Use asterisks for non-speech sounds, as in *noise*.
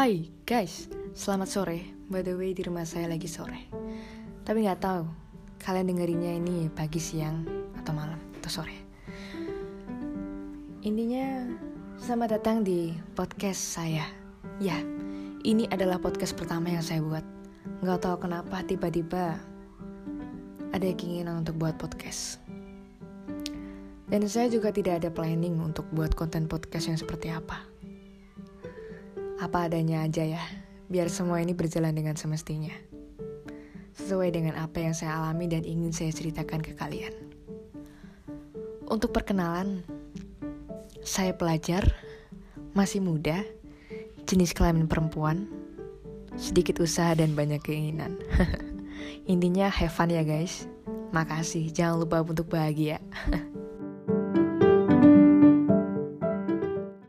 Hai guys, selamat sore. By the way di rumah saya lagi sore. Tapi nggak tahu kalian dengerinnya ini pagi, siang, atau malam atau sore. Intinya selamat datang di podcast saya. Ya, ini adalah podcast pertama yang saya buat. Nggak tahu kenapa tiba-tiba ada keinginan untuk buat podcast. Dan saya juga tidak ada planning untuk buat konten podcast yang seperti apa apa adanya aja ya, biar semua ini berjalan dengan semestinya. Sesuai dengan apa yang saya alami dan ingin saya ceritakan ke kalian. Untuk perkenalan, saya pelajar, masih muda, jenis kelamin perempuan, sedikit usaha dan banyak keinginan. *laughs* Intinya have fun ya guys. Makasih, jangan lupa untuk bahagia. *laughs*